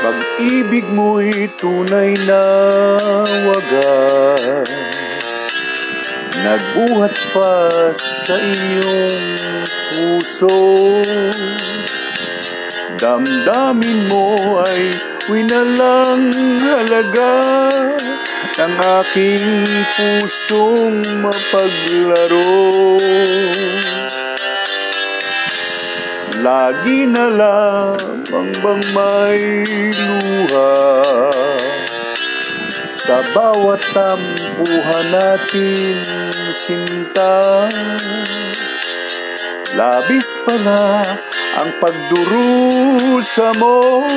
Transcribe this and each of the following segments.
pag-ibig mo'y tunay na wagas. Nagbuhat pa sa iyong puso. Damdamin mo ay winalang halaga Ng aking pusong mapaglaro Lagi na lamang bang may luha? Sa bawat tampuhan natin sinta Labis pala ang pagdurusa mo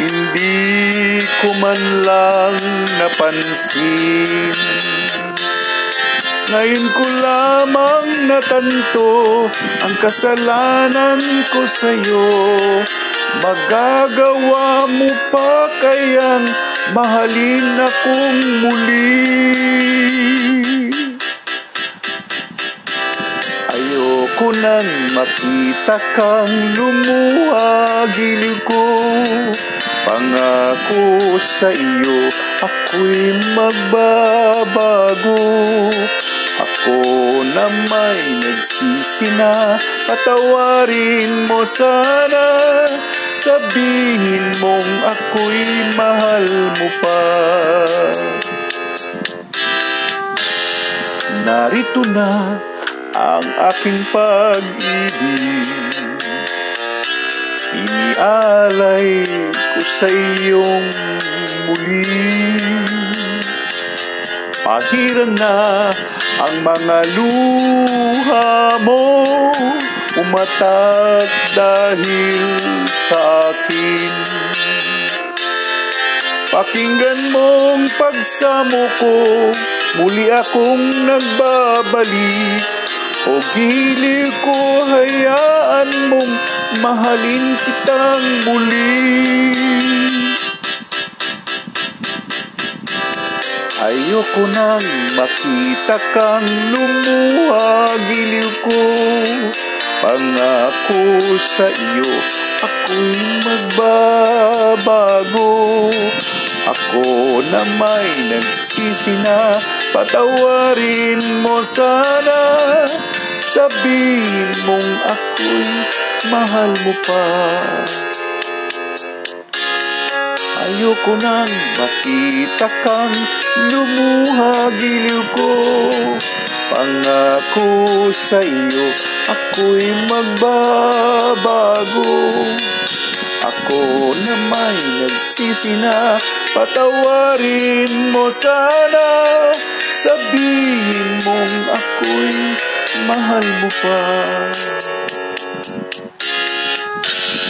Hindi ko man lang napansin. Ngayon ko lamang natanto ang kasalanan ko sa'yo. Magagawa mo pa kayang mahalin akong muli. Ayoko nang makita kang lumuha giliw ko Pangako sa iyo ako'y magbabago Ako na may nagsisi na Patawarin mo sana. Sabihin mong ako'y mahal mo pa. Narito na ang aking pag-ibig. Inialay ko sa iyong muli. Pahiran na ang mga luha mo Umatak dahil sa akin. Pakinggan mong pagsamo ko Muli akong nagbabalik. O giliw ko hayaan mong mahalin kitang muli Ayoko nang makita kang lumuha giliw ko Pangako sa iyo. Ako'y magbabago. Ako na may nagsisi na Patawarin mo sana. Sabihin mong ako'y mahal mo pa Ayoko nang makita kang lumuha giliw ko. Pangako sa iyo ako'y magbabago. Ako na may nagsisi na Patawarin mo sana. Sabihin mong ako'y mahal mo pa